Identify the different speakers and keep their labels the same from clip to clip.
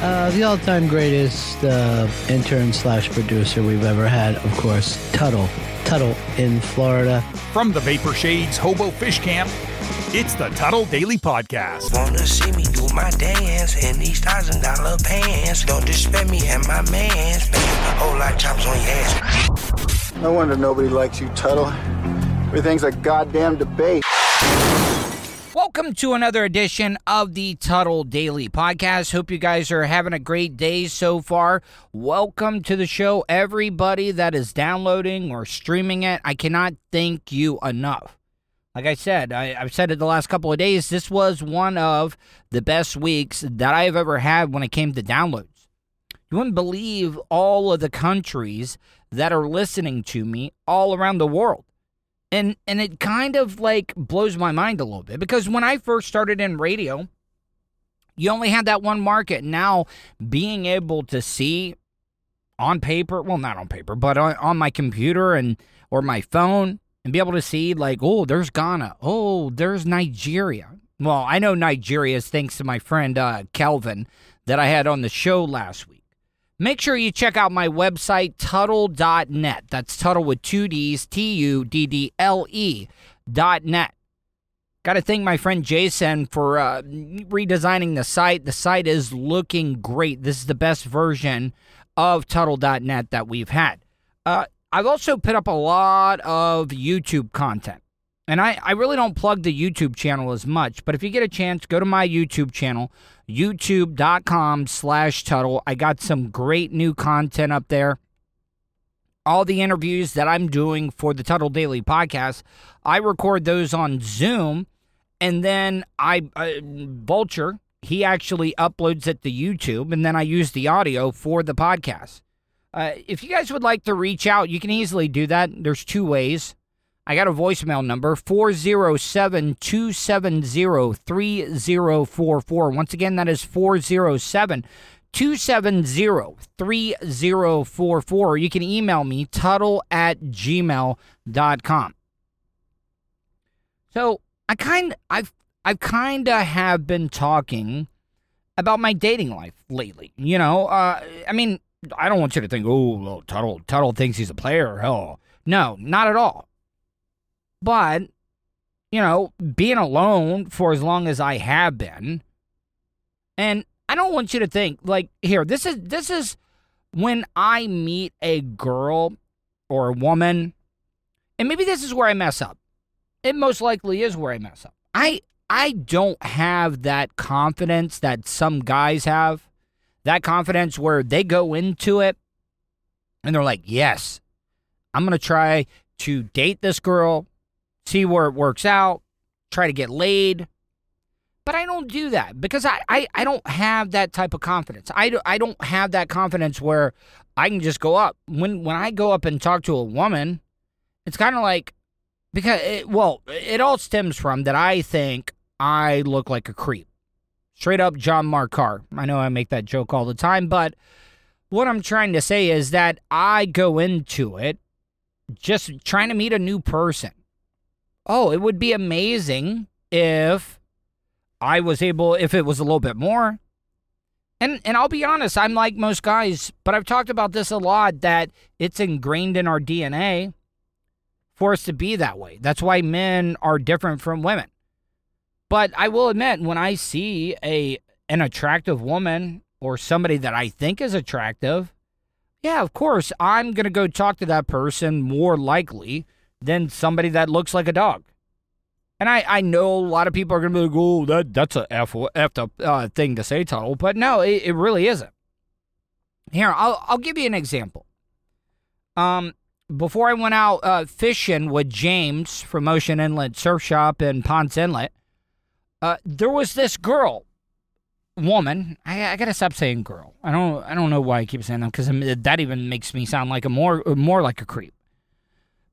Speaker 1: Uh, the all-time greatest uh, intern slash producer we've ever had, of course, Tuddle. Tuddle in Florida.
Speaker 2: From the Vapor Shades Hobo Fish Camp, it's the Tuddle Daily Podcast.
Speaker 3: Wanna see me do my dance in these thousand dollar pants? Don't disrespect me and my mans. Baby, whole lot of chops on your ass.
Speaker 4: No wonder nobody likes you, Tuddle. Everything's a goddamn debate.
Speaker 5: Welcome to another edition of the Tuddle Daily Podcast. Hope you guys are having a great day so far. Welcome to the show, everybody that is downloading or streaming it. I cannot thank you enough. Like I said, I, have said it the last couple of days. This was one of the best weeks that I have ever had when it came to downloads. You wouldn't believe all of the countries that are listening to me all around the world and and it kind of like blows my mind a little bit because when I first started in radio, you only had that one market. Now being able to see on paper, well, not on paper, but on, on my computer and or my phone, and be able to see like, oh, there's Ghana, oh, there's Nigeria. Well, I know Nigeria is thanks to my friend uh, Kelvin that I had on the show last week. Make sure you check out my website, Tuddle.net. That's Tuddle with two D's, T U D D L E dot net. Got to thank my friend Jason for uh, redesigning the site. The site is looking great. This is the best version of Tuddle.net that we've had. Uh, I've also put up a lot of YouTube content. And I, I really don't plug the YouTube channel as much, but if you get a chance, go to my YouTube channel, youtube.com slash Tuddle. I got some great new content up there. All the interviews that I'm doing for the Tuddle Daily podcast, I record those on Zoom, and then I, uh, Vulture, he actually uploads it to YouTube, and then I use the audio for the podcast. Uh, if you guys would like to reach out, you can easily do that. There's two ways. I got a voicemail number 407 270 3044. Once again, that is 407 270 3044. You can email me, tuddle at gmail.com. So I kind I've I've kind of have been talking about my dating life lately. You know, uh, I mean, I don't want you to think, oh, well, Tuddle, Tuddle thinks he's a player. Hell, no, not at all. But, you know, being alone for as long as I have been, and I don't want you to think like here, this is this is when I meet a girl or a woman, and maybe this is where I mess up. It most likely is where I mess up. I I don't have that confidence that some guys have. That confidence where they go into it and they're like, "Yes, I'm going to try to date this girl see where it works out, try to get laid. But I don't do that because I, I, I don't have that type of confidence. I, do, I don't have that confidence where I can just go up. When when I go up and talk to a woman, it's kind of like because it, well, it all stems from that I think I look like a creep. Straight up John Mark Karr. I know I make that joke all the time, but what I'm trying to say is that I go into it just trying to meet a new person oh, it would be amazing if I was able, if it was a little bit more. And and I'll be honest, I'm like most guys, but I've talked about this a lot that it's ingrained in our DNA for us to be that way. That's why men are different from women. But I will admit, when I see a an attractive woman or somebody that I think is attractive, yeah, of course, I'm gonna go talk to that person more likely than somebody that looks like a dog. And I, I know a lot of people are going to be like, oh, that, that's a F, F up, uh, thing to say, Tuddle. But no, it, it really isn't. Here, I'll, I'll give you an example. Um, before I went out uh, fishing with James from Ocean Inlet Surf Shop in Ponce Inlet, uh, there was this girl woman. I, I gotta stop saying girl. I don't. I don't know why I keep saying that because that even makes me sound like a more more like a creep.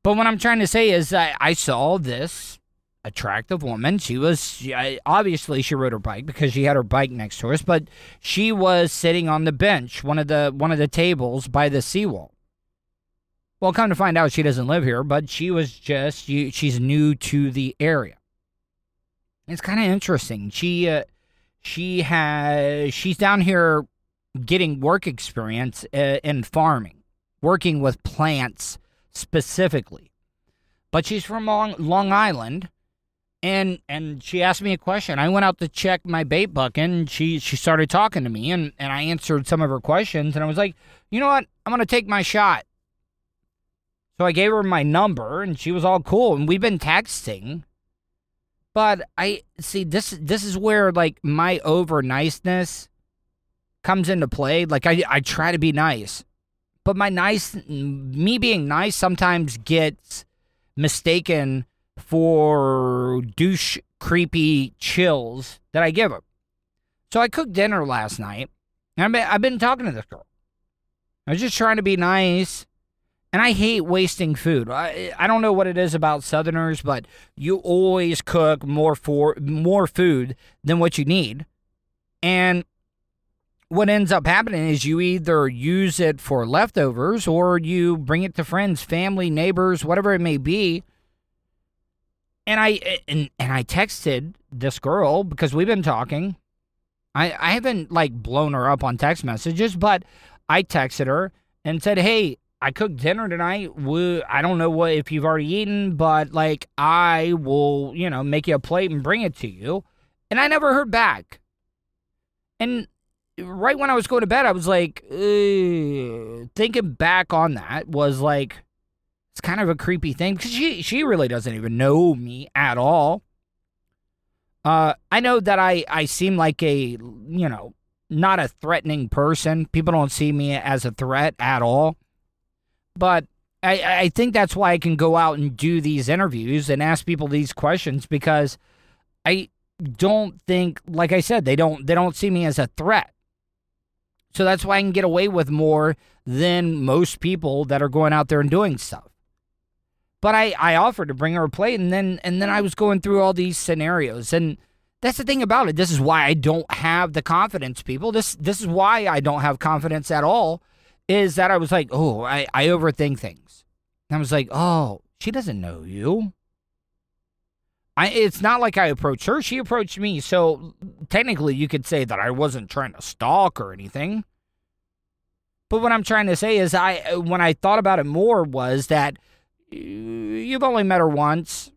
Speaker 5: But what I'm trying to say is, I, I saw this attractive woman. She was she, I, obviously she rode her bike because she had her bike next to us, but she was sitting on the bench, one of the one of the tables by the seawall. Well, come to find out, she doesn't live here, but she was just she's new to the area. It's kind of interesting. She uh, she has she's down here getting work experience uh, in farming, working with plants specifically. But she's from Long, Long Island, and and she asked me a question. I went out to check my bait bucket, and she she started talking to me, and and I answered some of her questions, and I was like, you know what, I'm gonna take my shot. So I gave her my number, and she was all cool, and we've been texting. But I see this this is where like my over niceness comes into play. Like I I try to be nice, but my nice me being nice sometimes gets mistaken for douche creepy chills that I give her. So I cooked dinner last night. And I've been, I've been talking to this girl. I was just trying to be nice. And I hate wasting food. I, I don't know what it is about Southerners, but you always cook more for more food than what you need. And what ends up happening is you either use it for leftovers or you bring it to friends, family, neighbors, whatever it may be and I and, and I texted this girl because we've been talking. I I haven't like blown her up on text messages, but I texted her and said, "Hey, I cooked dinner tonight. I don't know what if you've already eaten, but like I will, you know, make you a plate and bring it to you." And I never heard back. And right when I was going to bed, I was like, thinking back on that was like, it's kind of a creepy thing because she she really doesn't even know me at all. Uh, I know that I I seem like a you know not a threatening person. People don't see me as a threat at all. But I I think that's why I can go out and do these interviews and ask people these questions because I don't think like I said they don't they don't see me as a threat. So that's why I can get away with more than most people that are going out there and doing stuff. But I, I offered to bring her a plate and then and then I was going through all these scenarios and that's the thing about it. This is why I don't have the confidence, people. This this is why I don't have confidence at all. Is that I was like, oh, I, I overthink things. And I was like, oh, she doesn't know you. I it's not like I approached her. She approached me. So technically you could say that I wasn't trying to stalk or anything. But what I'm trying to say is I when I thought about it more was that you've only met her once.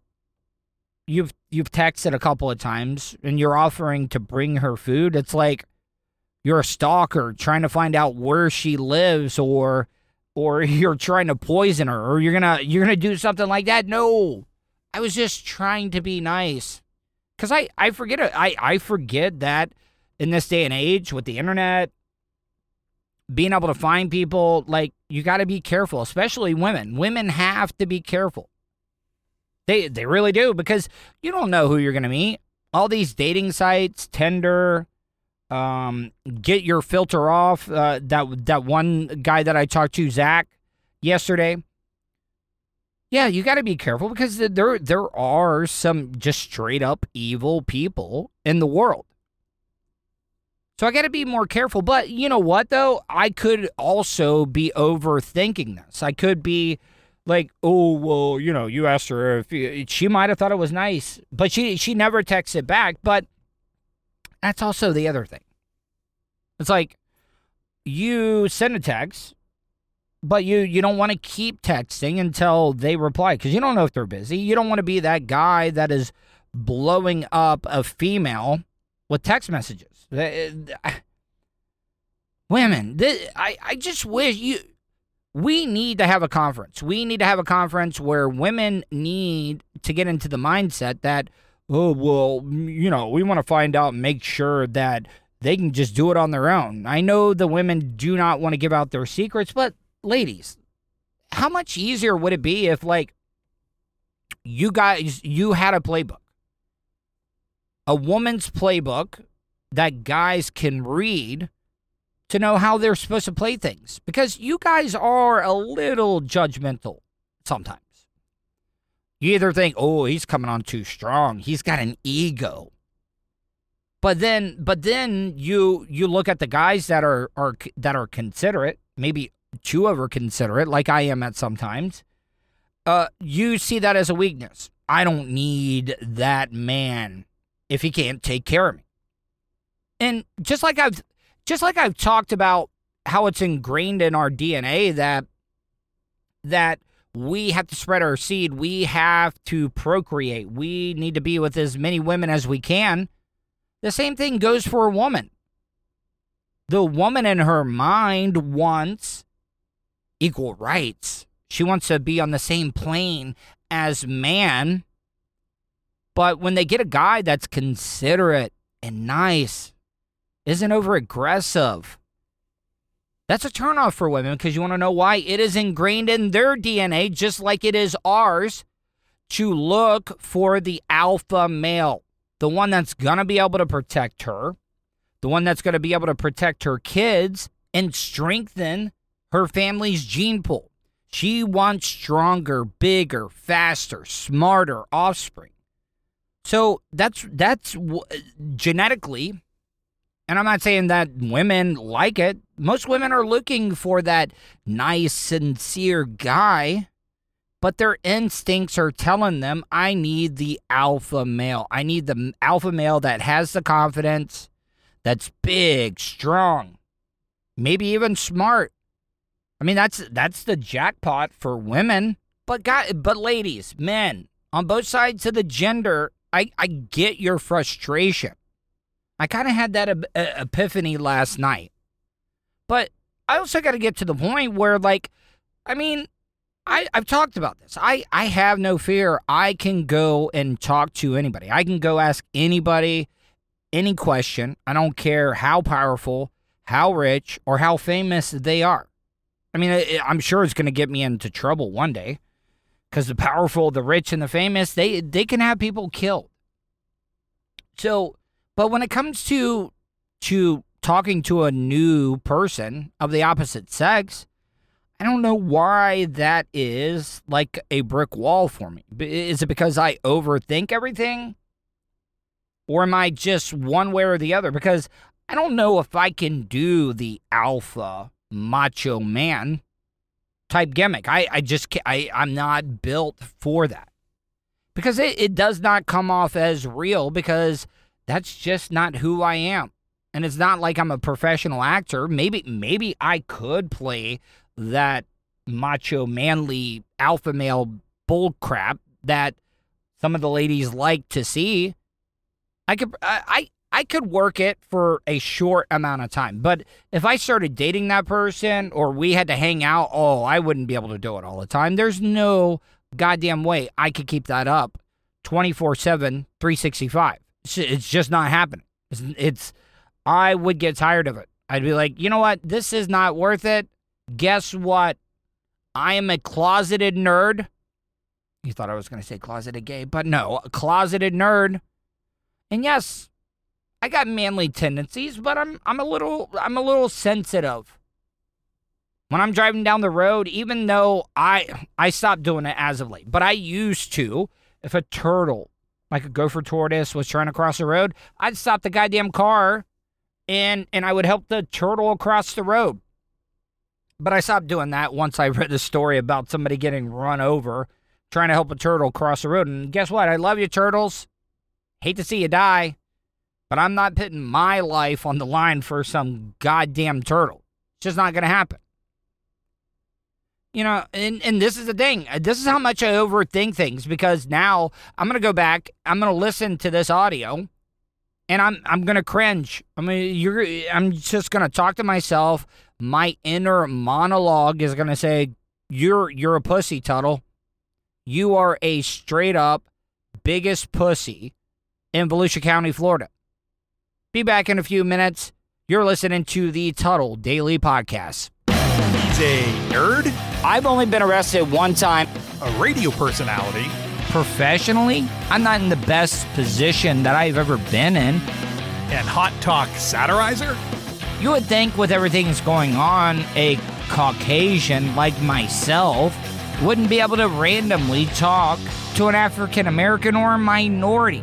Speaker 5: You've you've texted a couple of times and you're offering to bring her food. It's like you're a stalker trying to find out where she lives or or you're trying to poison her or you're to you're to do something like that. No. I was just trying to be nice. Cuz I I forget. I I forget that in this day and age with the internet being able to find people like you got to be careful especially women women have to be careful they they really do because you don't know who you're to meet all these dating sites Tinder um get your filter off uh, that that one guy that I talked to Zach yesterday yeah you got to be careful because there there are some just straight up evil people in the world so I got to be more careful. But you know what, though? I could also be overthinking this. I could be like, oh, well, you know, you asked her if she might have thought it was nice, but she she never texted back. But that's also the other thing. It's like you send a text, but you you don't want to keep texting until they reply because you don't know if they're busy. You don't want to be that guy that is blowing up a female with text messages. Eh, women, I, I just wish you. We need to have a conference. We need to have a conference where women need to get into the mindset that, oh, well, you know, we want to find out and make sure that they can just do it on their own. I know the women do not want to give out their secrets, but ladies, how much easier would it be if, like, you guys, you had a playbook? A woman's playbook that guys can read to know how they're supposed to play things because you guys are a little judgmental sometimes. You either think, "Oh, he's coming on too strong. He's got an ego." But then but then you you look at the guys that are are that are considerate, maybe too considerate like I am at sometimes. Uh you see that as a weakness. I don't need that man if he can't take care of me. And just like I've just like I've talked about how it's ingrained in our DNA that that we have to spread our seed, we have to procreate. We need to be with as many women as we can. The same thing goes for a woman. The woman in her mind wants equal rights. She wants to be on the same plane as man. But when they get a guy that's considerate and nice, isn't over aggressive, that's a turnoff for women because you want to know why? It is ingrained in their DNA, just like it is ours, to look for the alpha male, the one that's going to be able to protect her, the one that's going to be able to protect her kids and strengthen her family's gene pool. She wants stronger, bigger, faster, smarter offspring. So that's that's genetically and I'm not saying that women like it. Most women are looking for that nice, sincere guy, but their instincts are telling them, I need the alpha male. I need the alpha male that has the confidence, that's big, strong, maybe even smart. I mean, that's that's the jackpot for women. But guys, but ladies, men, on both sides of the gender, I, I get your frustration. I kind of had that epiphany last night. But I also got to get to the point where, like, I mean, I, I've talked about this. I, I have no fear. I can go and talk to anybody. I can go ask anybody any question. I don't care how powerful, how rich, or how famous they are. I mean, I'm sure it's going to get me into trouble one day because the powerful, the rich, and the famous, they, they can have people killed. So but when it comes to to talking to a new person of the opposite sex, I don't know why that is like a brick wall for me. Is it because I overthink everything? Or am I just one way or the other? Because I don't know if I can do the alpha macho man type gimmick. I, I just I, I'm not built for that. Because it, it does not come off as real because that's just not who I am. And it's not like I'm a professional actor. Maybe maybe I could play that macho manly alpha male bull crap that some of the ladies like to see. I could I I could work it for a short amount of time. But if I started dating that person or we had to hang out, oh, I wouldn't be able to do it all the time. There's no goddamn way I could keep that up 24 7, 365. It's just not happening. It's, it's, I would get tired of it. I'd be like, you know what? This is not worth it. Guess what? I am a closeted nerd. You thought I was going to say closeted gay, but no, closeted nerd. And yes, I got manly tendencies, but I'm I'm a little I'm a little sensitive. When I'm driving down the road, even though I I stopped doing it as of late, but I used to, if a turtle like a gopher tortoise was trying to cross the road, I'd stop the goddamn car and and I would help the turtle across the road. But I stopped doing that once I read the story about somebody getting run over trying to help a turtle cross the road. And guess what? I love you, turtles. Hate to see you die, but I'm not putting my life on the line for some goddamn turtle. It's just not going to happen. You know, and, and this is the thing. This is how much I overthink things because now I'm gonna go back, I'm gonna listen to this audio, and I'm I'm gonna cringe. I mean, you're I'm just gonna talk to myself. My inner monologue is gonna say, You're you're a pussy, Tuddle. You are a straight up biggest pussy in Volusia County, Florida. Be back in a few minutes. You're listening to the Tuddle Daily Podcast.
Speaker 2: He's a nerd,
Speaker 5: I've only been arrested one time.
Speaker 2: a radio personality,
Speaker 5: Professionally, I'm not in the best position that I've ever been in.
Speaker 2: and hot talk satirizer?
Speaker 5: You would think, with everything that's going on, a Caucasian like myself wouldn't be able to randomly talk to an African American or a minority.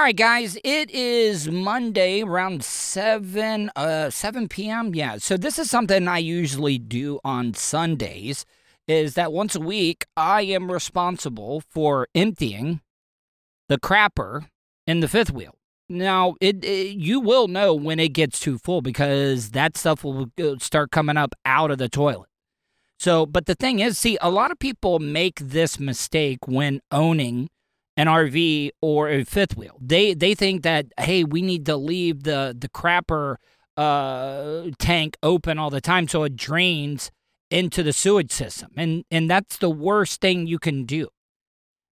Speaker 5: All right, guys, it is Monday around 7 uh 7 p.m. Yeah. So this is something I usually do on Sundays is that once a week I am responsible for emptying the crapper in the fifth wheel. Now, it, it you will know when it gets too full because that stuff will start coming up out of the toilet. So, but the thing is, see, a lot of people make this mistake when owning an RV or a fifth wheel. They they think that hey, we need to leave the the crapper uh, tank open all the time so it drains into the sewage system, and and that's the worst thing you can do.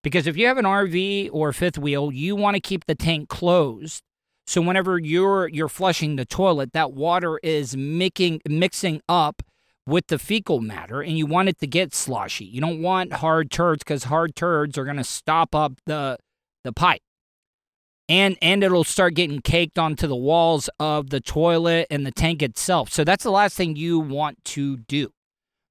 Speaker 5: Because if you have an RV or fifth wheel, you want to keep the tank closed. So whenever you're you're flushing the toilet, that water is mixing mixing up with the fecal matter and you want it to get sloshy. You don't want hard turds because hard turds are going to stop up the the pipe. And and it'll start getting caked onto the walls of the toilet and the tank itself. So that's the last thing you want to do.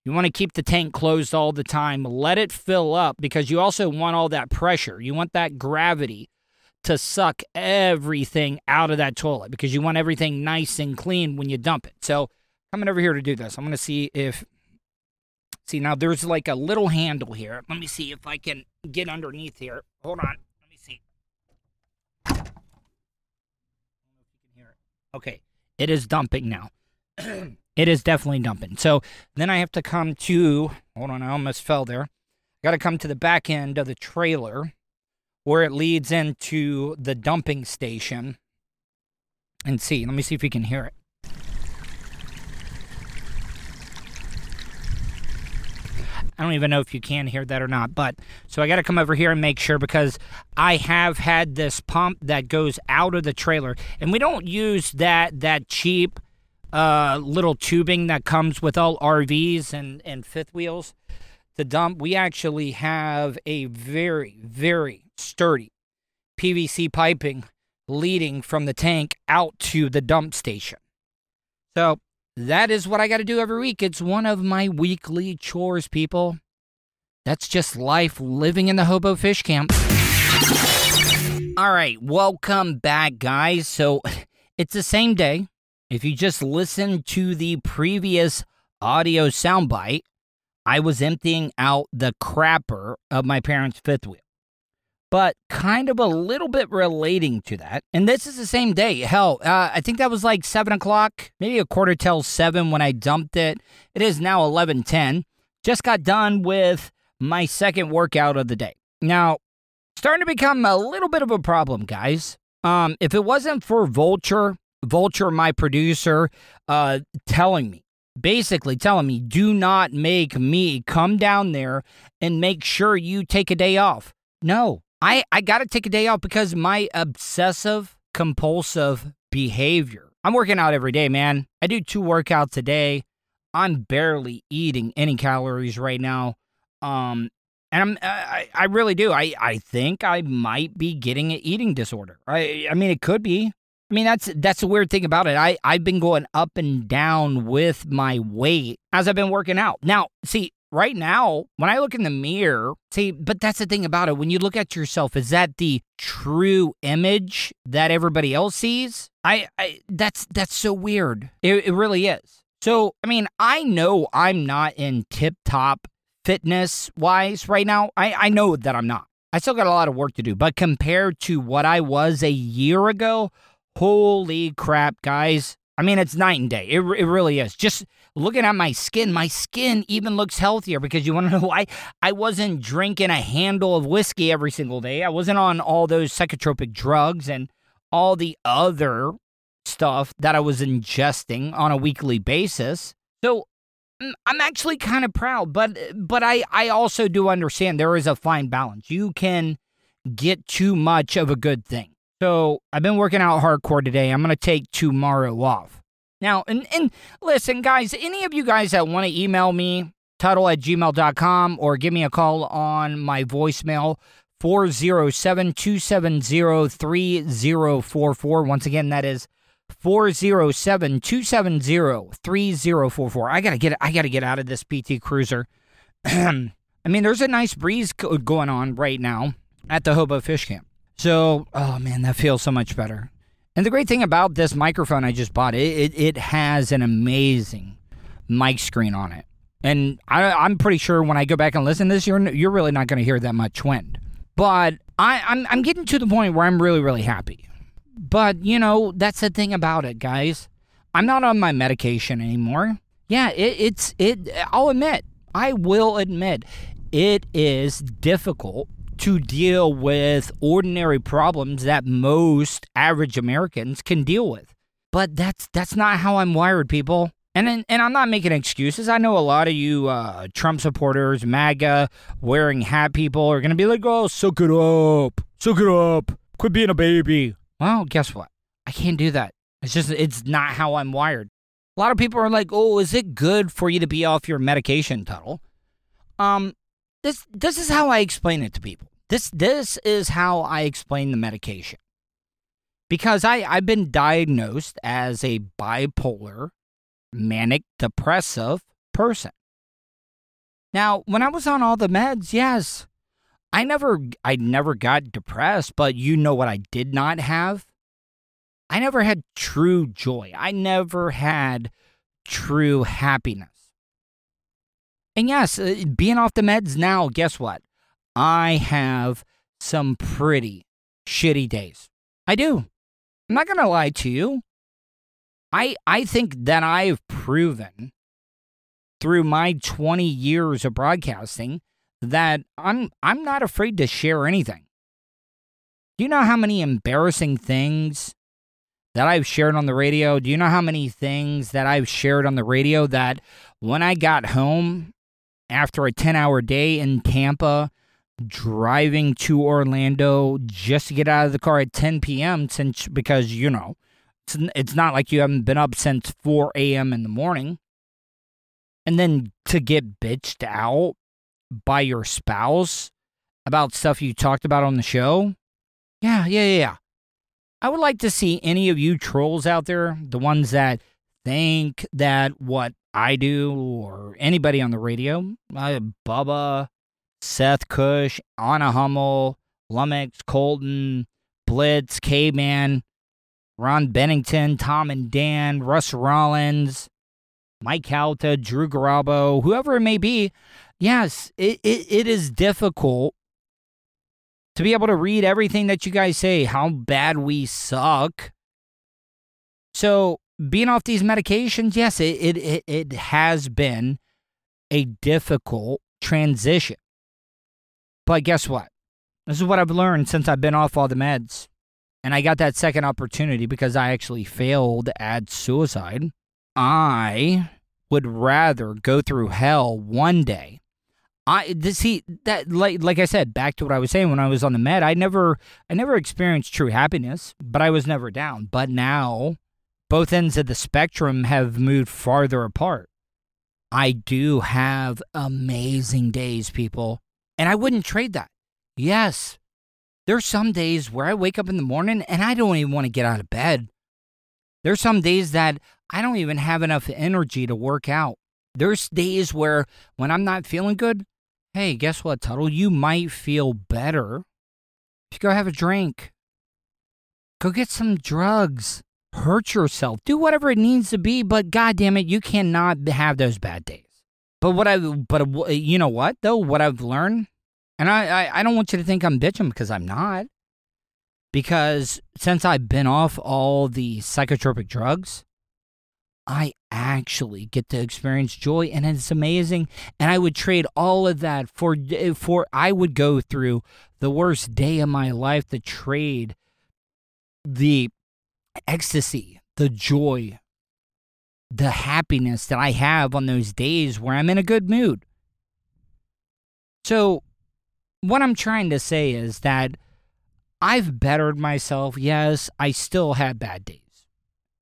Speaker 5: You want to keep the tank closed all the time. Let it fill up because you also want all that pressure. You want that gravity to suck everything out of that toilet because you want everything nice and clean when you dump it. So coming over here to do this. I'm going to see if. See, now there's like a little handle here. Let me see if I can get underneath here. Hold on. Let me see. Okay. It is dumping now. it is definitely dumping. So then I have to come to. Hold on. I almost fell there. Got to come to the back end of the trailer where it leads into the dumping station and see. Let me see if you can hear it. I don't even know if you can hear that or not. But so I got to come over here and make sure because I have had this pump that goes out of the trailer, and we don't use that that cheap uh, little tubing that comes with all RVs and and fifth wheels to dump. We actually have a very very sturdy PVC piping leading from the tank out to the dump station. So that is what I got to do every week. It's one of my weekly chores, people. That's just life living in the hobo fish camp. All right, welcome back, guys. So it's the same day. If you just listen to the previous audio soundbite, I was emptying out the crapper of my parents' fifth wheel but kind of a little bit relating to that. And this is the same day. Hell, uh, I think that was like seven o'clock, maybe a quarter till seven when I dumped it. It is now eleven ten. Just got done with my second workout of the day. Now, starting to become a little bit of a problem, guys. Um, if it wasn't for Vulture, Vulture, my producer, uh, telling me basically telling me, do not make me come down there and make sure you take a day off. No, I, I got to take a day off because my obsessive compulsive behavior. I'm working out every day, man. I do two workouts a day. I'm barely eating any calories right now. Um, and I'm I, I really do. I, I think I might be getting an eating disorder. I I mean it could be. I mean that's that's the weird thing about it. I I've been going up and down with my weight as I've been working out. Now, see, right now, when I look in the mirror, see, but that's the thing about it. When you look at yourself, is that the true image that everybody else sees? I, I that's that's so weird. It, it really is. So, I mean, I know I'm not in tip top fitness wise right now. I, I know that I'm not. I still got a lot of work to do, but compared to what I was a year ago, holy crap, guys. I mean, it's night and day. It, it really is. Just looking at my skin, my skin even looks healthier because you want to know why? I wasn't drinking a handle of whiskey every single day. I wasn't on all those psychotropic drugs and all the other stuff that I was ingesting on a weekly basis. So mm, I'm actually kind of proud, but but I I also do understand there is a fine balance. You can get too much of a good thing. So I've been working out hardcore today. I'm gonna take tomorrow off. Now, and, and listen, guys, any of you guys that want to email me, Tuddle at gmail.com or give me a call on my voicemail, 407 270 3044. Once again, that is 407 270 3044. I gotta get I gotta get out of this PT Cruiser. I mean, there's a nice breeze going on right now at the Hobo Fish Camp. So, oh man, that feels so much better. And the great thing about this microphone I just bought, it it, it has an amazing mic screen on it. And I, I'm pretty sure when I go back and listen to this, you're you're really not going to hear that much wind. But I, I'm I'm getting to the point where I'm really really happy. But you know that's the thing about it, guys. I'm not on my medication anymore. Yeah, it, it's it. I'll admit, I will admit, it is difficult to deal with ordinary problems that most average Americans can deal with. But that's that's not how I'm wired, people. And and I'm not making excuses. I know a lot of you uh, Trump supporters, MAGA, wearing hat people are gonna be like, "Oh, suck it up, suck it up, quit being a baby." Well, guess what? I can't do that. It's just it's not how I'm wired. A lot of people are like, "Oh, is it good for you to be off your medication, Tuddle?" Um, this this is how I explain it to people. This this is how I explain the medication. Because I, I've been diagnosed as a bipolar manic depressive person. Now, when I was on all the meds, yes, I never I never got depressed, but you know what I did not have? I never had true joy. I never had true happiness. And yes, uh, being off the meds now, guess what? I have some pretty shitty days. I do. I'm not going to lie to you. I I think that I've proven through my 20 years of broadcasting that I'm I'm not afraid to share anything. Do you know how many embarrassing things that I've shared on the radio? Do you know how many things that I've shared on the radio that when I got home after a 10-hour day in Tampa driving to Orlando just to get out of the car at 10 p.m. since because you know it's, it's not like you haven't been up since 4 a.m. in the morning. And then to get bitched out by your spouse about stuff you talked about on the show. Yeah, yeah, yeah. I would like to see any of you trolls out there, the ones that think that what I do or anybody on the radio, uh, Bubba, Seth Cush, Anna Hummel, Lummox, Colton, Blitz, K-Man, Ron Bennington, Tom and Dan, Russ Rollins, Mike Calta, Drew Garabo, whoever it may be, yes, it, it, it is difficult to be able to read everything that you guys say, how bad we suck. So, being off these medications, yes, it, it, it, it has been a difficult transition. But guess what? This is what I've learned since I've been off all the meds. And I got that second opportunity because I actually failed at suicide. I would rather go through hell one day. I see that like like I said back to what I was saying when I was on the med I never I never experienced true happiness but I was never down but now both ends of the spectrum have moved farther apart I do have amazing days people and I wouldn't trade that. Yes, there's some days where I wake up in the morning and I don't even want to get out of bed. There's some days that I don't even have enough energy to work out. There's days where when I'm not feeling good, hey, guess what, Tuddle? You might feel better if you go have a drink. Go get some drugs. Hurt yourself. Do whatever it needs to be, but God damn it, you cannot have those bad days. But what I but you know what though what I've learned, and I, I I don't want you to think I'm bitching because I'm not. Because since I've been off all the psychotropic drugs, I actually get to experience joy and it's amazing and I would trade all of that for for I would go through the worst day of my life to trade the ecstasy, the joy, the happiness that I have on those days where I'm in a good mood. So what I'm trying to say is that I've bettered myself. Yes, I still have bad days.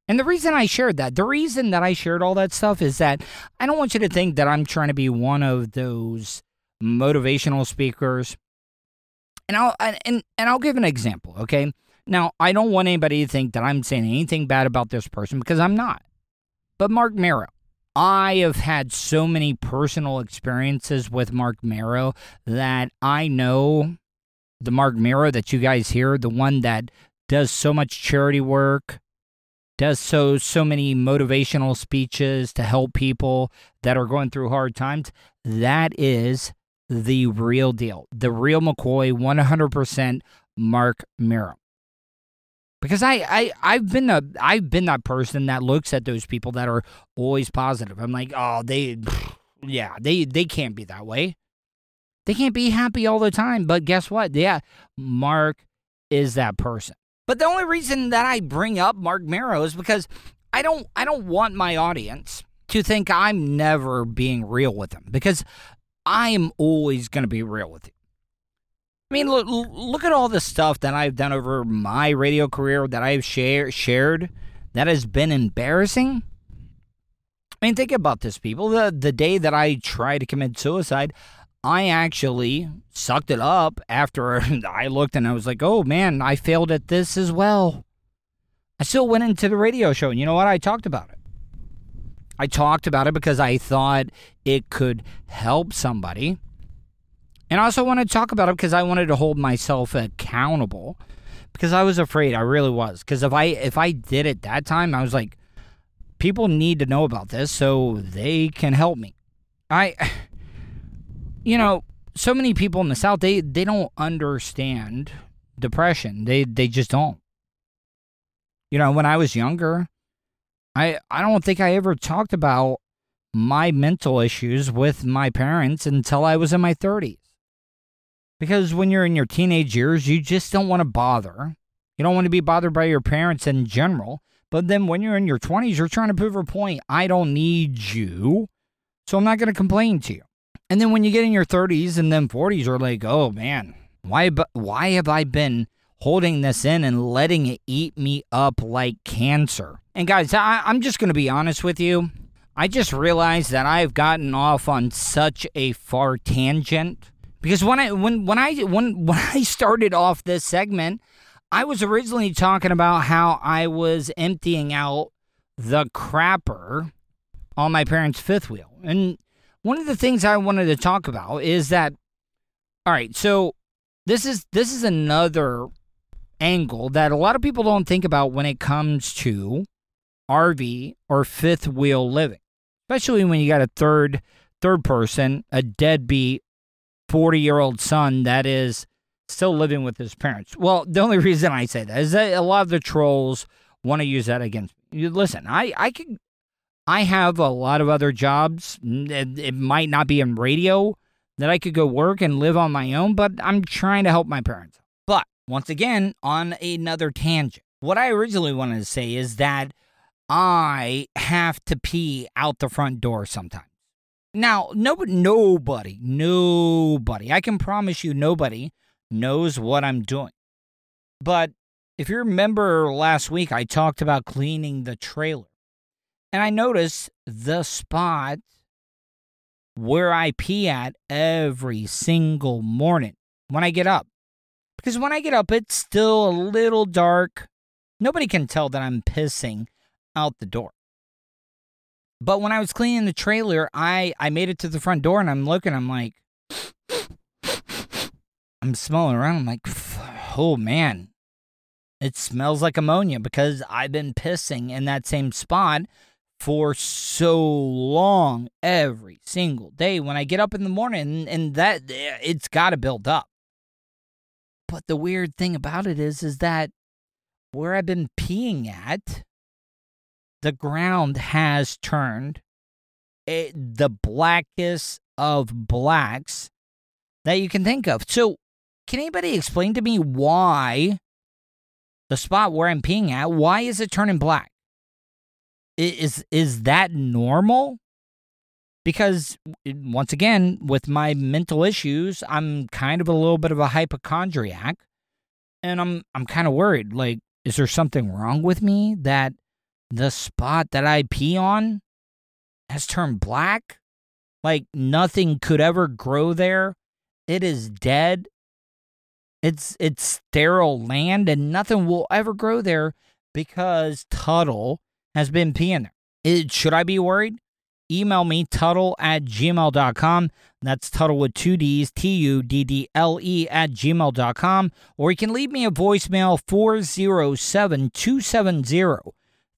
Speaker 5: And the reason I shared that, the reason that I shared all that stuff is that I don't want you to think that I'm trying to be one of those motivational speakers. And I'll and and I'll give an example, okay? Now, I don't want anybody to think that I'm saying anything bad about this person because I'm not. But Marc Mero, I have had so many personal experiences with Marc Mero that I know the Marc Mero that you guys hear, the one that does so much charity work, does so so many motivational speeches to help people that are going through hard times. That is the real deal. The real McCoy, 100% Marc Mero. Because I, I I've been a I've been that person that looks at those people that are always positive. I'm like, oh, they yeah, they they can't be that way. They can't be happy all the time. But guess what? Yeah, Marc is that person. But the only reason that I bring up Marc Mero is because I don't I don't want my audience to think I'm never being real with them because I am always going to be real with you. I mean, look, look at all the stuff that I've done over my radio career that I've share, shared that has been embarrassing. I mean, think about this, people. The the day that I tried to commit suicide, I actually sucked it up after I looked and I was like, oh man, I failed at this as well. I still went into the radio show and you know what? I talked about it. I talked about it because I thought it could help somebody. And I also want to talk about it because I wanted to hold myself accountable because I was afraid. I really was. Because if I if I did it that time, I was like, people need to know about this so they can help me. I you know, so many people in the South they they don't understand depression. They they just don't. You know, when I was younger, I I don't think I ever talked about my mental issues with my parents until I was in my 30s. Because when you're in your teenage years, you just don't want to bother. You don't want to be bothered by your parents in general. But then when you're in your 20s, you're trying to prove a point. I don't need you. So I'm not going to complain to you. And then when you get in your 30s and then 40s, you're like, oh man, why, why have I been holding this in and letting it eat me up like cancer? And guys, I, I'm just going to be honest with you. I just realized that I've gotten off on such a far tangent because when I when when I when when I started off this segment, I was originally talking about how I was emptying out the crapper on my parents' fifth wheel. And one of the things I wanted to talk about is that all right, so this is this is another angle that a lot of people don't think about when it comes to RV or fifth wheel living. Especially when you got a third third person, a deadbeat 40-year-old son that is still living with his parents. Well, the only reason I say that is that a lot of the trolls want to use that against me. Listen, I I can I have a lot of other jobs. It might not be in radio that I could go work and live on my own, but I'm trying to help my parents. But once again, on another tangent, what I originally wanted to say is that I have to pee out the front door sometimes. Now, nobody, nobody, nobody, I can promise you, nobody knows what I'm doing. But if you remember last week, I talked about cleaning the trailer. And I noticed the spot where I pee at every single morning when I get up. Because when I get up, it's still a little dark. Nobody can tell that I'm pissing out the door. But when I was cleaning the trailer, I, I made it to the front door and I'm looking, I'm like, I'm smelling around. I'm like, oh man, it smells like ammonia because I've been pissing in that same spot for so long every single day when I get up in the morning and that eh, it's got to build up. But the weird thing about it is is that where I've been peeing at the ground has turned it, the blackest of blacks that you can think of. So, can anybody explain to me why the spot where I'm peeing at, why is it turning black? Is is that normal? Because once again, with my mental issues, I'm kind of a little bit of a hypochondriac, and I'm I'm kind of worried. Like, is there something wrong with me that the spot that I pee on has turned black? Like nothing could ever grow there. It is dead. It's it's sterile land and nothing will ever grow there because Tuddle has been peeing there. It, should I be worried? Email me, Tuddle at gmail.com. That's Tuddle with two D's, T U D D L E at gmail.com. Or you can leave me a voicemail, 407 270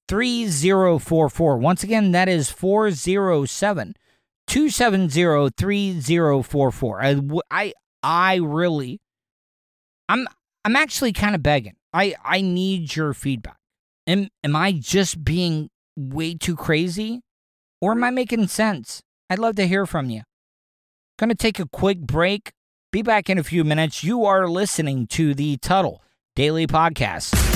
Speaker 5: 3044. Once again, that is 407 270 3044. I, I really, I'm, I'm actually kind of begging. I, I need your feedback. Am, am I just being way too crazy? Or am I making sense? I'd love to hear from you. Gonna take a quick break. Be back in a few minutes. You are listening to the Tuddle Daily Podcast.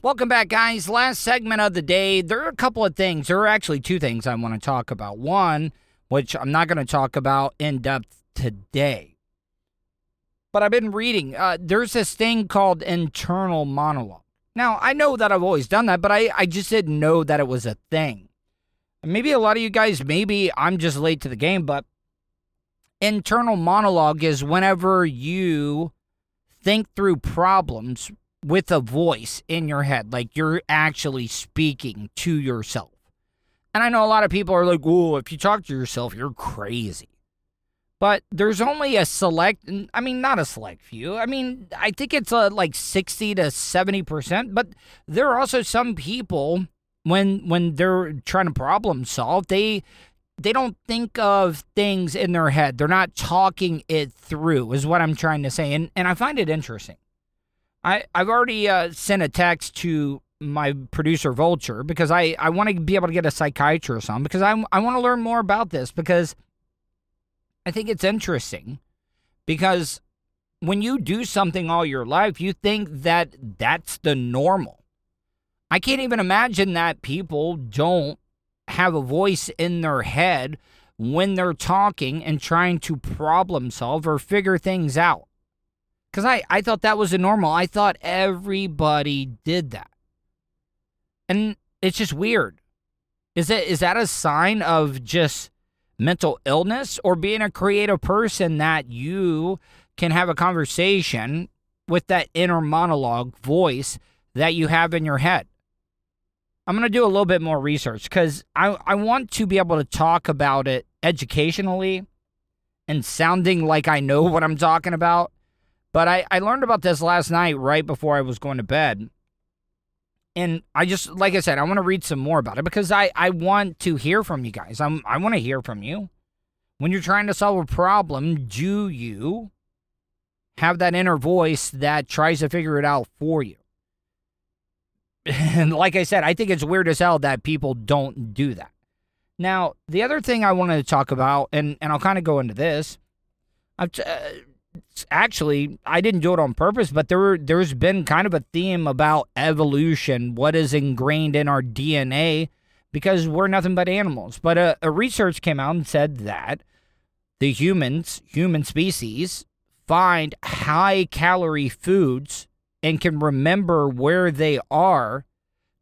Speaker 5: Welcome back, guys. Last segment of the day. There are a couple of things. There are actually two things I want to talk about. One, which I'm not going to talk about in depth today, but I've been reading. Uh, there's this thing called internal monologue. Now, I know that I've always done that, but I, I just didn't know that it was a thing. Maybe a lot of you guys, maybe I'm just late to the game, but internal monologue is whenever you think through problems with a voice in your head, like you're actually speaking to yourself. And I know a lot of people are like, "Whoa, if you talk to yourself, you're crazy." But there's only a select, I mean, not a select few. I mean, I think it's a, like 60 to 70%. But there are also some people when when they're trying to problem solve, they they don't think of things in their head. They're not talking it through, is what I'm trying to say. And and I find it interesting. I, I've already uh, sent a text to my producer Vulture because I, I want to be able to get a psychiatrist on because I, I want to learn more about this because I think it's interesting because when you do something all your life, you think that that's the normal. I can't even imagine that people don't have a voice in their head when they're talking and trying to problem solve or figure things out. Because I, I thought that was a normal. I thought everybody did that. And it's just weird. Is that is that a sign of just mental illness or being a creative person that you can have a conversation with that inner monologue voice that you have in your head? I'm going to do a little bit more research because I, I want to be able to talk about it educationally and sounding like I know what I'm talking about but I, I learned about this last night right before I was going to bed. And I just, like I said, I want to read some more about it because I, I want to hear from you guys. I'm, I want to hear from you. When you're trying to solve a problem, do you have that inner voice that tries to figure it out for you? And like I said, I think it's weird as hell that people don't do that. Now, the other thing I wanted to talk about, and, and I'll kind of go into this, I've, uh, actually I didn't do it on purpose, but there there's been kind of a theme about evolution, what is ingrained in our DNA, because we're nothing but animals. But a, a research came out and said that the humans, human species, find high calorie foods and can remember where they are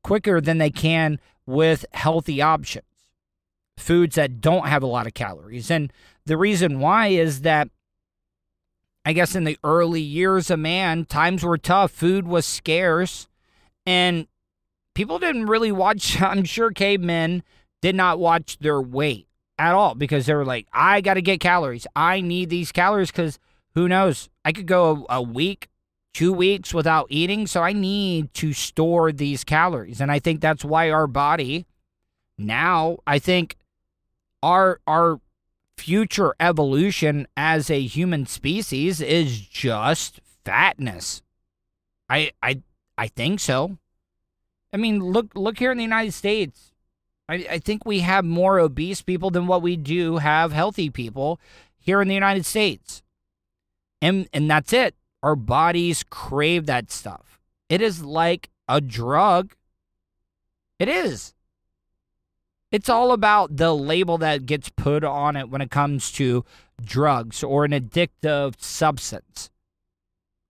Speaker 5: quicker than they can with healthy options. Foods that don't have a lot of calories. And the reason why is that I guess in the early years of man, times were tough, food was scarce, and people didn't really watch. I'm sure cavemen did not watch their weight at all because they were like, I got to get calories. I need these calories because who knows? I could go a, a week, two weeks without eating. So I need to store these calories. And I think that's why our body now, I think our, our, future evolution as a human species is just fatness. I I I think so. I mean, look look here in the United States. I, I think we have more obese people than what we do have healthy people here in the United States. And and that's it. Our bodies crave that stuff. It is like a drug. It is. It's all about the label that gets put on it when it comes to drugs or an addictive substance.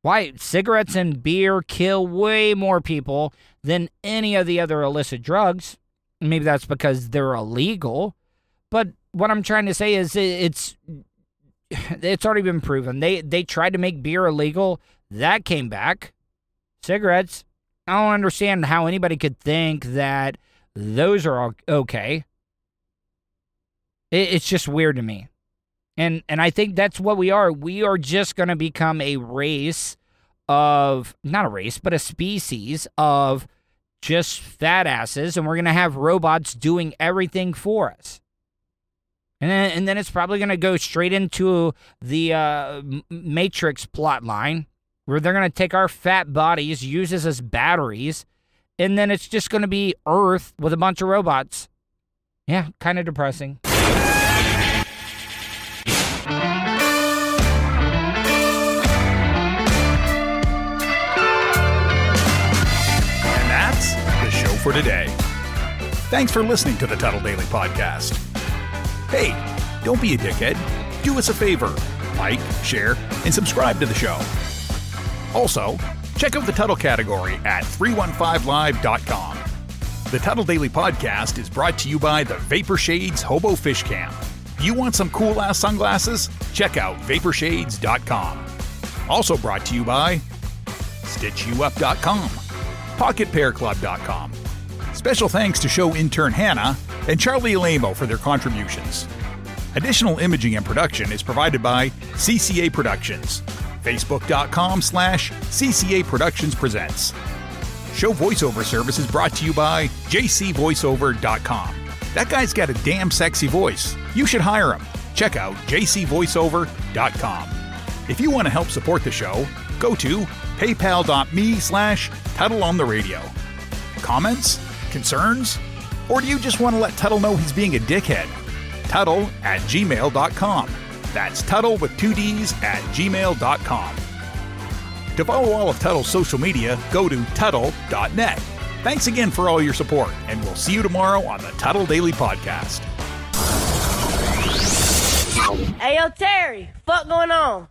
Speaker 5: Why cigarettes and beer kill way more people than any of the other illicit drugs. Maybe that's because they're illegal. But what I'm trying to say is it's it's already been proven. They they tried to make beer illegal, that came back. Cigarettes, I don't understand how anybody could think that those are all okay. It's just weird to me. And and I think that's what we are. We are just going to become a race of not a race, but a species of just fat asses and we're going to have robots doing everything for us. And then, and then it's probably going to go straight into the uh, Matrix plot line where they're going to take our fat bodies, use us as batteries, and then it's just going to be Earth with a bunch of robots. Yeah, kind of depressing. And
Speaker 2: that's the show for today. Thanks for listening to the Tuddle Daily Podcast. Hey, don't be a dickhead. Do us a favor like, share, and subscribe to the show. Also, Check out the Tuddle category at 315live.com. The Tuddle Daily Podcast is brought to you by the Vapor Shades Hobo Fish Camp. You want some cool ass sunglasses? Check out vaporshades.com. Also brought to you by StitchYouUp.com, PocketPairClub.com. Special thanks to show intern Hannah and Charlie Alamo for their contributions. Additional imaging and production is provided by CCA Productions facebook.com slash CCA Productions Presents. Show voiceover service is brought to you by jcvoiceover.com. That guy's got a damn sexy voice. You should hire him. Check out jcvoiceover.com. If you want to help support the show, go to paypal.me slash Tuddle on the radio. Comments? Concerns? Or do you just want to let Tuddle know he's being a dickhead? Tuddle at gmail.com. That's Tuddle with two D's at gmail.com. To follow all of Tuddle's social media, go to Tuddle.net. Thanks again for all your support, and we'll see you tomorrow on the Tuddle Daily Podcast.
Speaker 6: Hey, yo, Terry, fuck going on?